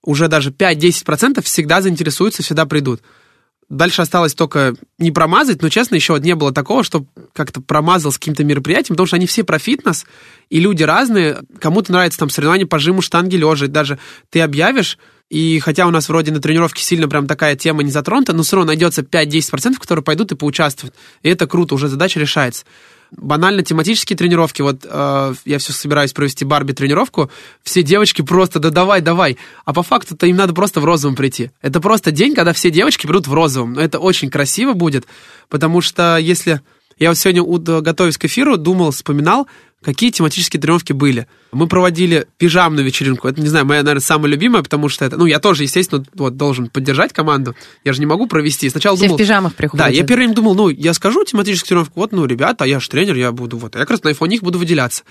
уже даже 5-10% всегда заинтересуются, всегда придут. Дальше осталось только не промазать, но, честно, еще не было такого, что как-то промазал с каким-то мероприятием, потому что они все про фитнес, и люди разные. Кому-то нравится там соревнования по жиму штанги лежа, даже ты объявишь, и хотя у нас вроде на тренировке сильно прям такая тема не затронута, но все равно найдется 5-10%, которые пойдут и поучаствуют. И это круто, уже задача решается банально тематические тренировки. Вот э, я все собираюсь провести Барби тренировку. Все девочки просто, да давай, давай. А по факту-то им надо просто в розовом прийти. Это просто день, когда все девочки придут в розовом. Но это очень красиво будет, потому что если... Я вот сегодня, готовясь к эфиру, думал, вспоминал, какие тематические тренировки были. Мы проводили пижамную вечеринку. Это, не знаю, моя, наверное, самая любимая, потому что это... Ну, я тоже, естественно, вот, должен поддержать команду. Я же не могу провести. Сначала Все думал... в пижамах приходят. Да, я первым думал, ну, я скажу тематическую тренировку, вот, ну, ребята, а я же тренер, я буду вот... Я как раз на фоне них буду выделяться.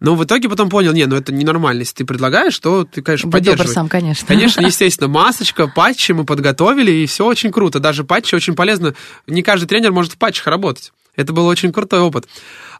Но в итоге потом понял, не, ну это ненормально. Если ты предлагаешь, то ты, конечно, Будь поддерживай. сам, конечно. Конечно, естественно, масочка, патчи мы подготовили, и все очень круто. Даже патчи очень полезно. Не каждый тренер может в патчах работать. Это был очень крутой опыт.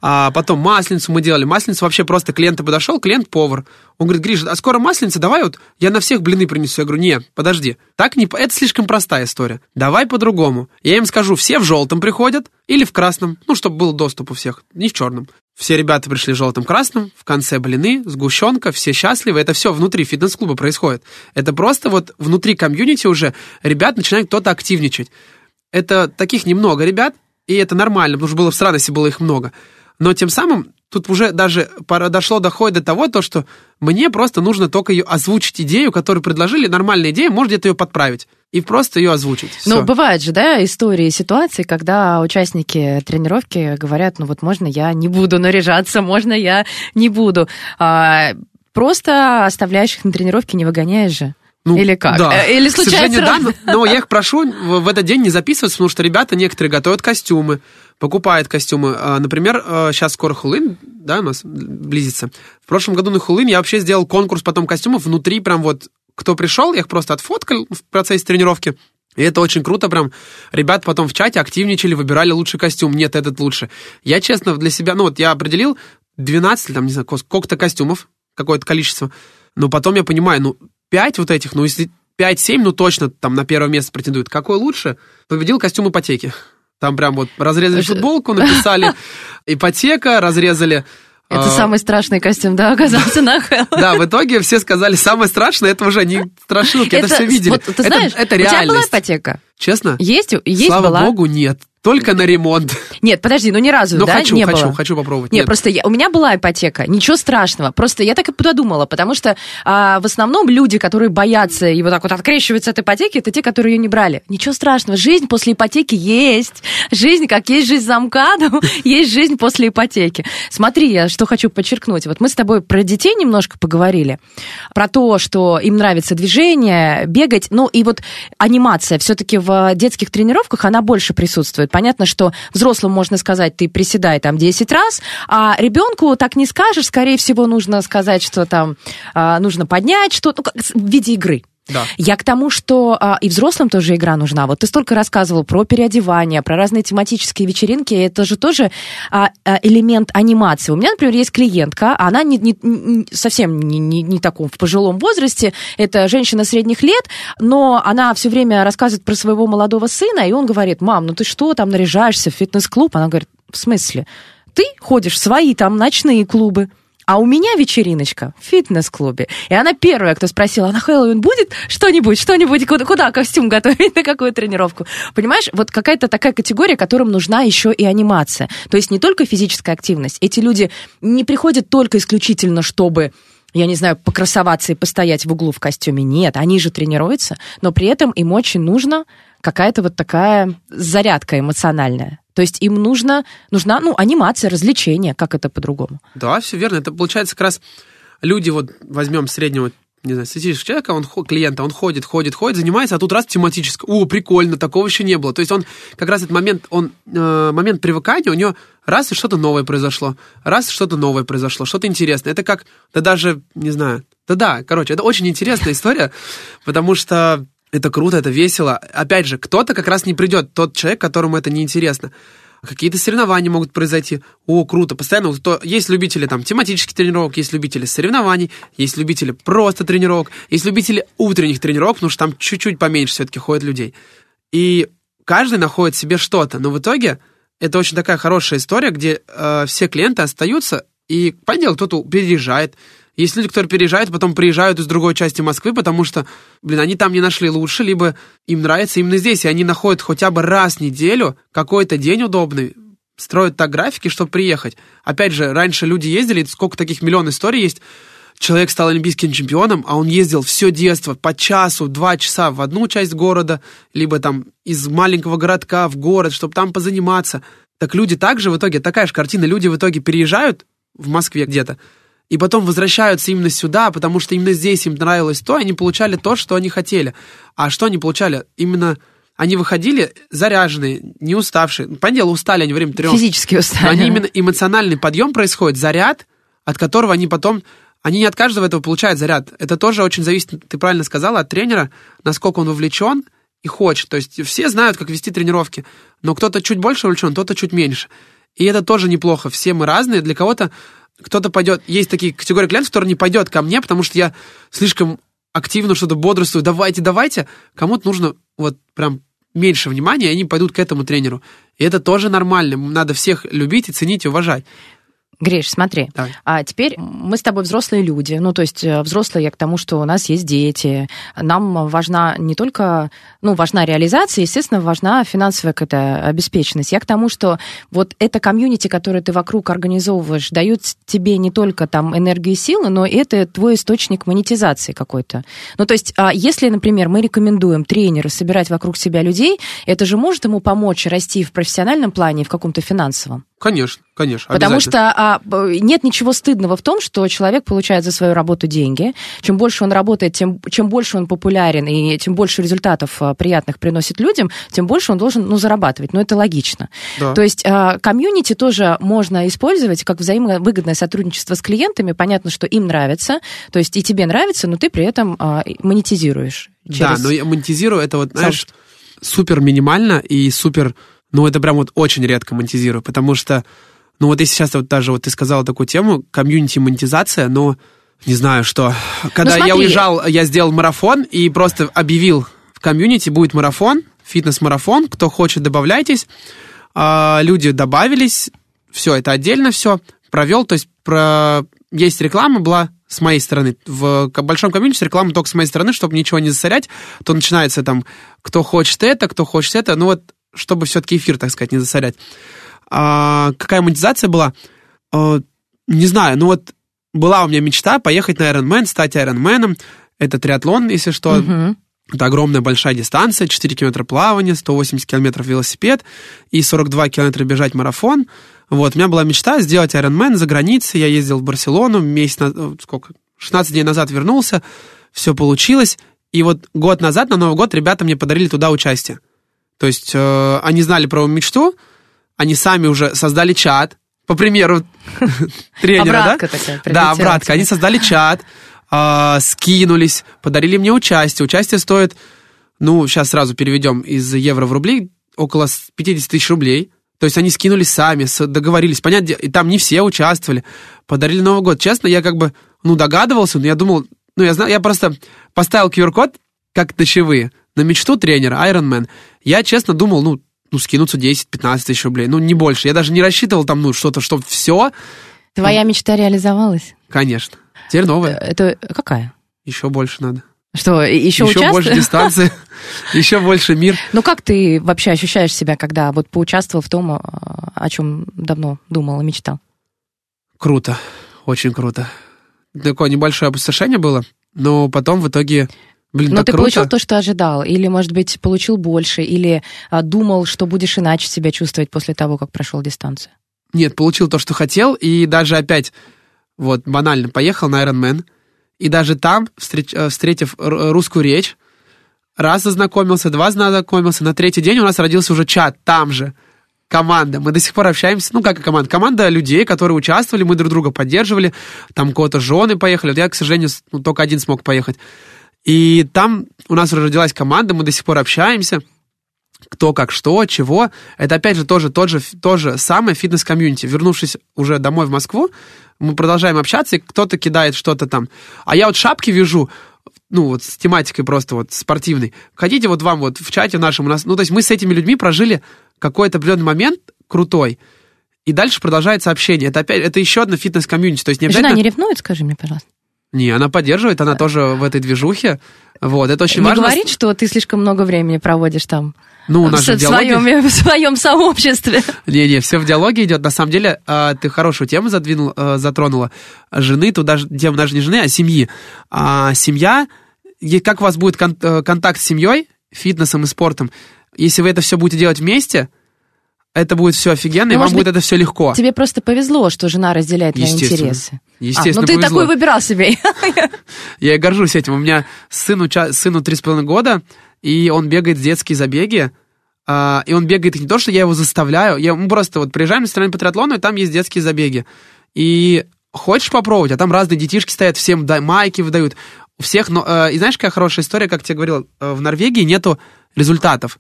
А потом масленицу мы делали. Масленицу вообще просто клиент подошел, клиент-повар. Он говорит, Гриша, а скоро масленица, давай вот я на всех блины принесу. Я говорю, нет, подожди, так не... Это слишком простая история. Давай по-другому. Я им скажу, все в желтом приходят или в красном, ну, чтобы был доступ у всех, не в черном. Все ребята пришли в желтом-красном, в конце блины, сгущенка, все счастливы. Это все внутри фитнес-клуба происходит. Это просто вот внутри комьюнити уже ребят начинает кто-то активничать. Это таких немного ребят, и это нормально, потому что было в странности, было их много. Но тем самым тут уже даже дошло, доходит до того, то, что мне просто нужно только ее озвучить идею, которую предложили, нормальная идея, может где-то ее подправить и просто ее озвучить. Ну, бывает же, да, истории, ситуации, когда участники тренировки говорят, ну вот можно я не буду наряжаться, можно я не буду. А, просто оставляешь их на тренировке, не выгоняешь же. Ну, Или как? Да. Или случается... да, но я их прошу в этот день не записываться, потому что ребята некоторые готовят костюмы, покупают костюмы. А, например, сейчас а, скоро Хулин, да, у нас близится. В прошлом году на Хулин я вообще сделал конкурс потом костюмов внутри, прям вот, кто пришел, я их просто отфоткал в процессе тренировки. И это очень круто, прям. Ребят потом в чате активничали, выбирали лучший костюм. Нет, этот лучше. Я, честно, для себя, ну вот я определил 12, там, не знаю, сколько-то костюмов, какое-то количество. Но потом я понимаю, ну, 5 вот этих, ну, если 5-7, ну, точно там на первое место претендует. Какой лучше? Победил костюм ипотеки. Там прям вот разрезали футболку, написали ипотека, разрезали это а... самый страшный костюм, да, оказался на Хэллоуин. Да, в итоге все сказали, самое страшное, это уже не страшилки, это, это все видели. Вот, ты знаешь, это, это у тебя была ипотека? Честно? Есть, есть Слава была. богу, нет. Только на ремонт. Нет, подожди, ну ни разу, ну, да, хочу, не хочу, было? хочу попробовать. Нет, Нет, просто я, у меня была ипотека, ничего страшного. Просто я так и подумала, потому что а, в основном люди, которые боятся и вот так вот открещиваются от ипотеки, это те, которые ее не брали. Ничего страшного, жизнь после ипотеки есть. Жизнь, как есть жизнь за МКАДом, есть жизнь после ипотеки. Смотри, я что хочу подчеркнуть. Вот мы с тобой про детей немножко поговорили, про то, что им нравится движение, бегать, ну и вот анимация все-таки в детских тренировках, она больше присутствует. Понятно, что взрослому можно сказать, ты приседай там 10 раз, а ребенку так не скажешь, скорее всего, нужно сказать, что там а, нужно поднять что-то, ну, в виде игры. Да. Я к тому, что а, и взрослым тоже игра нужна. Вот ты столько рассказывал про переодевание, про разные тематические вечеринки. Это же тоже а, а, элемент анимации. У меня, например, есть клиентка, она не, не, не, совсем не, не, не таком в пожилом возрасте. Это женщина средних лет, но она все время рассказывает про своего молодого сына, и он говорит, мам, ну ты что там наряжаешься в фитнес-клуб? Она говорит, в смысле? Ты ходишь в свои там ночные клубы. А у меня вечериночка в фитнес-клубе. И она первая, кто спросила, а на Хэллоуин будет что-нибудь, что-нибудь, куда, куда костюм готовить, на какую тренировку? Понимаешь, вот какая-то такая категория, которым нужна еще и анимация. То есть не только физическая активность. Эти люди не приходят только исключительно, чтобы я не знаю, покрасоваться и постоять в углу в костюме. Нет, они же тренируются, но при этом им очень нужно какая-то вот такая зарядка эмоциональная. То есть им нужно, нужна ну, анимация, развлечение, как это по-другому. Да, все верно. Это получается как раз люди, вот возьмем среднего не знаю, статистического человека, он клиента, он ходит, ходит, ходит, занимается, а тут раз тематическое. О, прикольно, такого еще не было. То есть он как раз этот момент, он э, момент привыкания, у него раз и что-то новое произошло, раз что-то новое произошло, что-то интересное. Это как, да даже, не знаю, да-да, короче, это очень интересная история, потому что это круто, это весело. Опять же, кто-то как раз не придет, тот человек, которому это неинтересно. какие-то соревнования могут произойти. О, круто, постоянно. Вот то, есть любители там тематических тренировок, есть любители соревнований, есть любители просто тренировок, есть любители утренних тренировок, потому что там чуть-чуть поменьше все-таки ходят людей. И каждый находит себе что-то, но в итоге это очень такая хорошая история, где э, все клиенты остаются, и, понятно, кто-то переезжает, есть люди, которые переезжают, потом приезжают из другой части Москвы, потому что, блин, они там не нашли лучше, либо им нравится именно здесь, и они находят хотя бы раз в неделю какой-то день удобный, строят так графики, чтобы приехать. Опять же, раньше люди ездили, сколько таких миллион историй есть, человек стал олимпийским чемпионом, а он ездил все детство по часу, два часа в одну часть города, либо там из маленького городка в город, чтобы там позаниматься. Так люди также в итоге, такая же картина, люди в итоге переезжают в Москве где-то, и потом возвращаются именно сюда, потому что именно здесь им нравилось то, они получали то, что они хотели. А что они получали? Именно они выходили заряженные, не уставшие. Понятное дело, устали они время тренировок. Физически устали. Они именно эмоциональный подъем происходит, заряд, от которого они потом... Они не от каждого этого получают заряд. Это тоже очень зависит, ты правильно сказала, от тренера, насколько он вовлечен и хочет. То есть все знают, как вести тренировки, но кто-то чуть больше увлечен, кто-то чуть меньше. И это тоже неплохо. Все мы разные. Для кого-то кто-то пойдет, есть такие категории клиентов, которые не пойдет ко мне, потому что я слишком активно что-то бодрствую, давайте, давайте. Кому-то нужно вот прям меньше внимания, и они пойдут к этому тренеру. И это тоже нормально. Надо всех любить и ценить и уважать. Гриш, смотри, Давай. а теперь мы с тобой взрослые люди, ну, то есть э, взрослые я к тому, что у нас есть дети, нам важна не только, ну, важна реализация, естественно, важна финансовая какая-то обеспеченность. Я к тому, что вот это комьюнити, которое ты вокруг организовываешь, дает тебе не только там энергию и силы, но это твой источник монетизации какой-то. Ну, то есть, а если, например, мы рекомендуем тренеру собирать вокруг себя людей, это же может ему помочь расти в профессиональном плане и в каком-то финансовом. Конечно, конечно. Потому что а, нет ничего стыдного в том, что человек получает за свою работу деньги. Чем больше он работает, тем чем больше он популярен и тем больше результатов а, приятных приносит людям, тем больше он должен ну, зарабатывать. Но это логично. Да. То есть а, комьюнити тоже можно использовать как взаимовыгодное сотрудничество с клиентами. Понятно, что им нравится, то есть и тебе нравится, но ты при этом а, монетизируешь. Да, через но я монетизирую это вот, знаешь, сообщество. супер минимально и супер, ну это прям вот очень редко монетизирую, потому что, ну вот если сейчас вот даже вот ты сказала такую тему, комьюнити монетизация, но не знаю что. Когда я смотри. уезжал, я сделал марафон и просто объявил в комьюнити будет марафон, фитнес-марафон, кто хочет, добавляйтесь. А, люди добавились, все, это отдельно все, провел, то есть про... есть реклама была с моей стороны. В большом комьюнити реклама только с моей стороны, чтобы ничего не засорять, то начинается там, кто хочет это, кто хочет это, ну вот, чтобы все-таки эфир, так сказать, не засорять. А, какая монетизация была? А, не знаю, ну вот была у меня мечта поехать на Ironman, стать Ironman. Это триатлон, если что. Мгм. Это огромная большая дистанция, 4 километра плавания, 180 километров велосипед и 42 километра бежать марафон. Вот, у меня была мечта сделать Ironman за границей. Я ездил в Барселону месяц, э, сколько, 16 дней назад вернулся, все получилось. И вот год назад, на Новый год, ребята мне подарили туда участие. То есть э, они знали про мечту, они сами уже создали чат, по примеру тренера, Обратка да? такая Да, обратка. Они создали чат, а, скинулись, подарили мне участие. Участие стоит, ну, сейчас сразу переведем из евро в рубли, около с- 50 тысяч рублей. То есть они скинулись сами, договорились. Понятно, и там не все участвовали. Подарили Новый год. Честно, я как бы, ну, догадывался, но я думал, ну, я знаю, я просто поставил QR-код, как дочевые, на мечту тренера Iron Man. Я, честно, думал, ну, ну, скинуться 10-15 тысяч рублей, ну, не больше. Я даже не рассчитывал там, ну, что-то, что все, Твоя мечта реализовалась? конечно. Теперь новое. Это какая? Еще больше надо. Что, еще, Еще участвуешь? больше дистанции, еще больше мир. Ну как ты вообще ощущаешь себя, когда вот поучаствовал в том, а, о чем давно думал и мечтал? Круто, очень круто. Такое небольшое опустошение было, но потом в итоге, блин, Но ты круто. получил то, что ожидал? Или, может быть, получил больше? Или а, думал, что будешь иначе себя чувствовать после того, как прошел дистанцию? Нет, получил то, что хотел, и даже опять, вот, банально, поехал на Ironman, и даже там, встреч- э, встретив русскую речь, раз ознакомился, два знакомился, на третий день у нас родился уже чат там же, команда. Мы до сих пор общаемся, ну как и команда, команда людей, которые участвовали, мы друг друга поддерживали, там кого-то жены поехали, вот я, к сожалению, ну, только один смог поехать. И там у нас уже родилась команда, мы до сих пор общаемся. кто как что, чего. Это, опять же, тоже, тот же, то же самое фитнес-комьюнити. Вернувшись уже домой в Москву, мы продолжаем общаться, и кто-то кидает что-то там. А я вот шапки вяжу, ну, вот с тематикой просто вот спортивной. Хотите вот вам вот в чате нашем у нас... Ну, то есть мы с этими людьми прожили какой-то определенный момент крутой, и дальше продолжается общение. Это опять, это еще одно фитнес-комьюнити. То есть не Жена обязательно... не ревнует, скажи мне, пожалуйста? Не, она поддерживает, она тоже в этой движухе. Вот, это очень не важно. говорит, что ты слишком много времени проводишь там? Ну, у нас в, же в диалоге... своем, в своем сообществе. Не-не, все в диалоге идет. На самом деле, э, ты хорошую тему задвинул, э, затронула. Жены, тут даже тема даже не жены, а семьи. А семья, как у вас будет э, контакт с семьей, фитнесом и спортом, если вы это все будете делать вместе, это будет все офигенно, и Ну, вам может будет быть, это все легко. Тебе просто повезло, что жена разделяет твои интересы. Естественно, а, ну ты повезло. такой выбирал себе. Я и горжусь этим. У меня сыну, ча- сыну 3,5 года, и он бегает в детские забеги. а, и он бегает не то, что я его заставляю. Я, мы просто вот приезжаем на страну по триатлону, и там есть детские забеги. И хочешь попробовать, а там разные детишки стоят, всем да, майки выдают. У всех, но, э, и знаешь, какая хорошая история, как тебе говорил, э, в Норвегии нету результатов.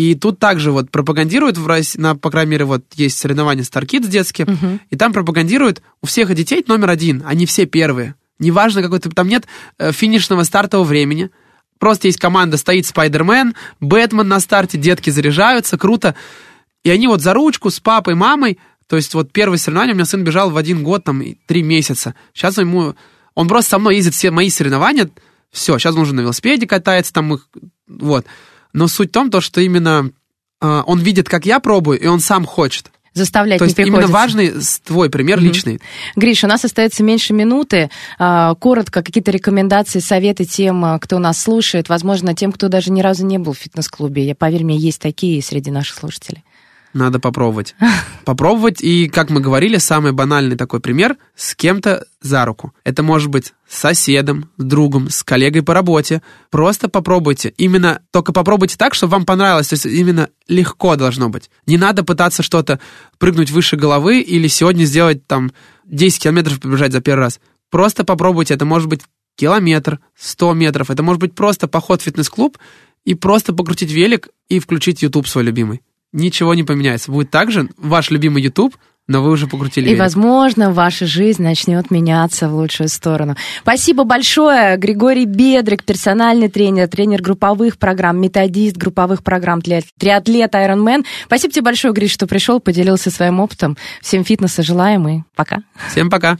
И тут также вот пропагандируют, в России, на, по крайней мере, вот есть соревнования StarKids детские, и там пропагандируют у всех детей номер один, они все первые. Неважно, какой то там нет э, финишного стартового времени. Просто есть команда, стоит Спайдермен, Бэтмен на старте, детки заряжаются, круто. И они вот за ручку с папой, мамой, то есть вот первое соревнование у меня сын бежал в один год, там, три месяца. Сейчас ему... Он просто со мной ездит все мои соревнования, все, сейчас он уже на велосипеде катается, там, их, вот. Но суть в том, то, что именно э, он видит, как я пробую, и он сам хочет. Заставлять То не есть именно приходится. важный с- твой пример личный. Гриш, у нас остается меньше минуты. А, Коротко, какие-то рекомендации, советы тем, а, кто нас слушает, возможно, тем, кто даже ни разу не был в фитнес-клубе. Я, поверь мне, есть такие среди наших слушателей. Надо попробовать. Попробовать, и, как мы говорили, самый банальный такой пример — с кем-то за руку. Это может быть с соседом, с другом, с коллегой по работе. Просто попробуйте. Именно, только попробуйте так, чтобы вам понравилось. То есть именно легко должно быть. Не надо пытаться что-то прыгнуть выше головы или сегодня сделать там 10 километров побежать за первый раз. Просто попробуйте. Это может быть километр, 100 метров. Это может быть просто поход в фитнес-клуб и просто покрутить велик и включить YouTube свой любимый. Ничего не поменяется. Будет также ваш любимый YouTube, но вы уже покрутили И, велик. возможно, ваша жизнь начнет меняться в лучшую сторону. Спасибо большое. Григорий Бедрик, персональный тренер, тренер групповых программ, методист групповых программ для триатлет Ironman. Спасибо тебе большое, Гриш, что пришел, поделился своим опытом. Всем фитнеса желаем и пока. Всем пока.